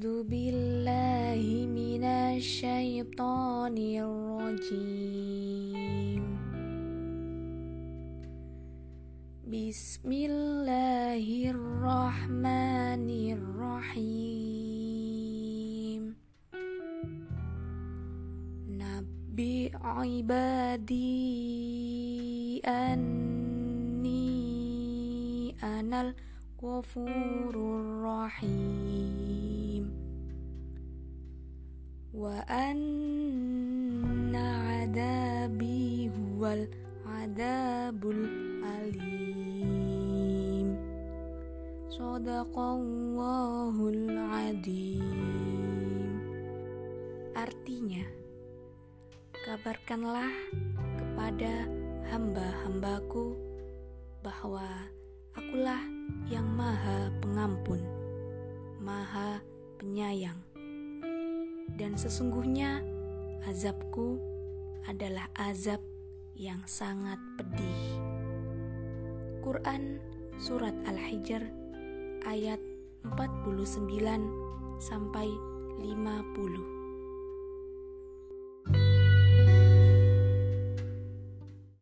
أعوذ بالله من الشيطان الرجيم. بسم الله الرحمن الرحيم. نبئ عبادي أني أنا الرحيم ghafurur rahim wa anna adabi huwal adabul alim. Sadaqallahul adim. Artinya kabarkanlah kepada hamba-hambaku bahwa akulah yang penyayang dan sesungguhnya azabku adalah azab yang sangat pedih. Quran Surat Al-Hijr ayat 49 sampai 50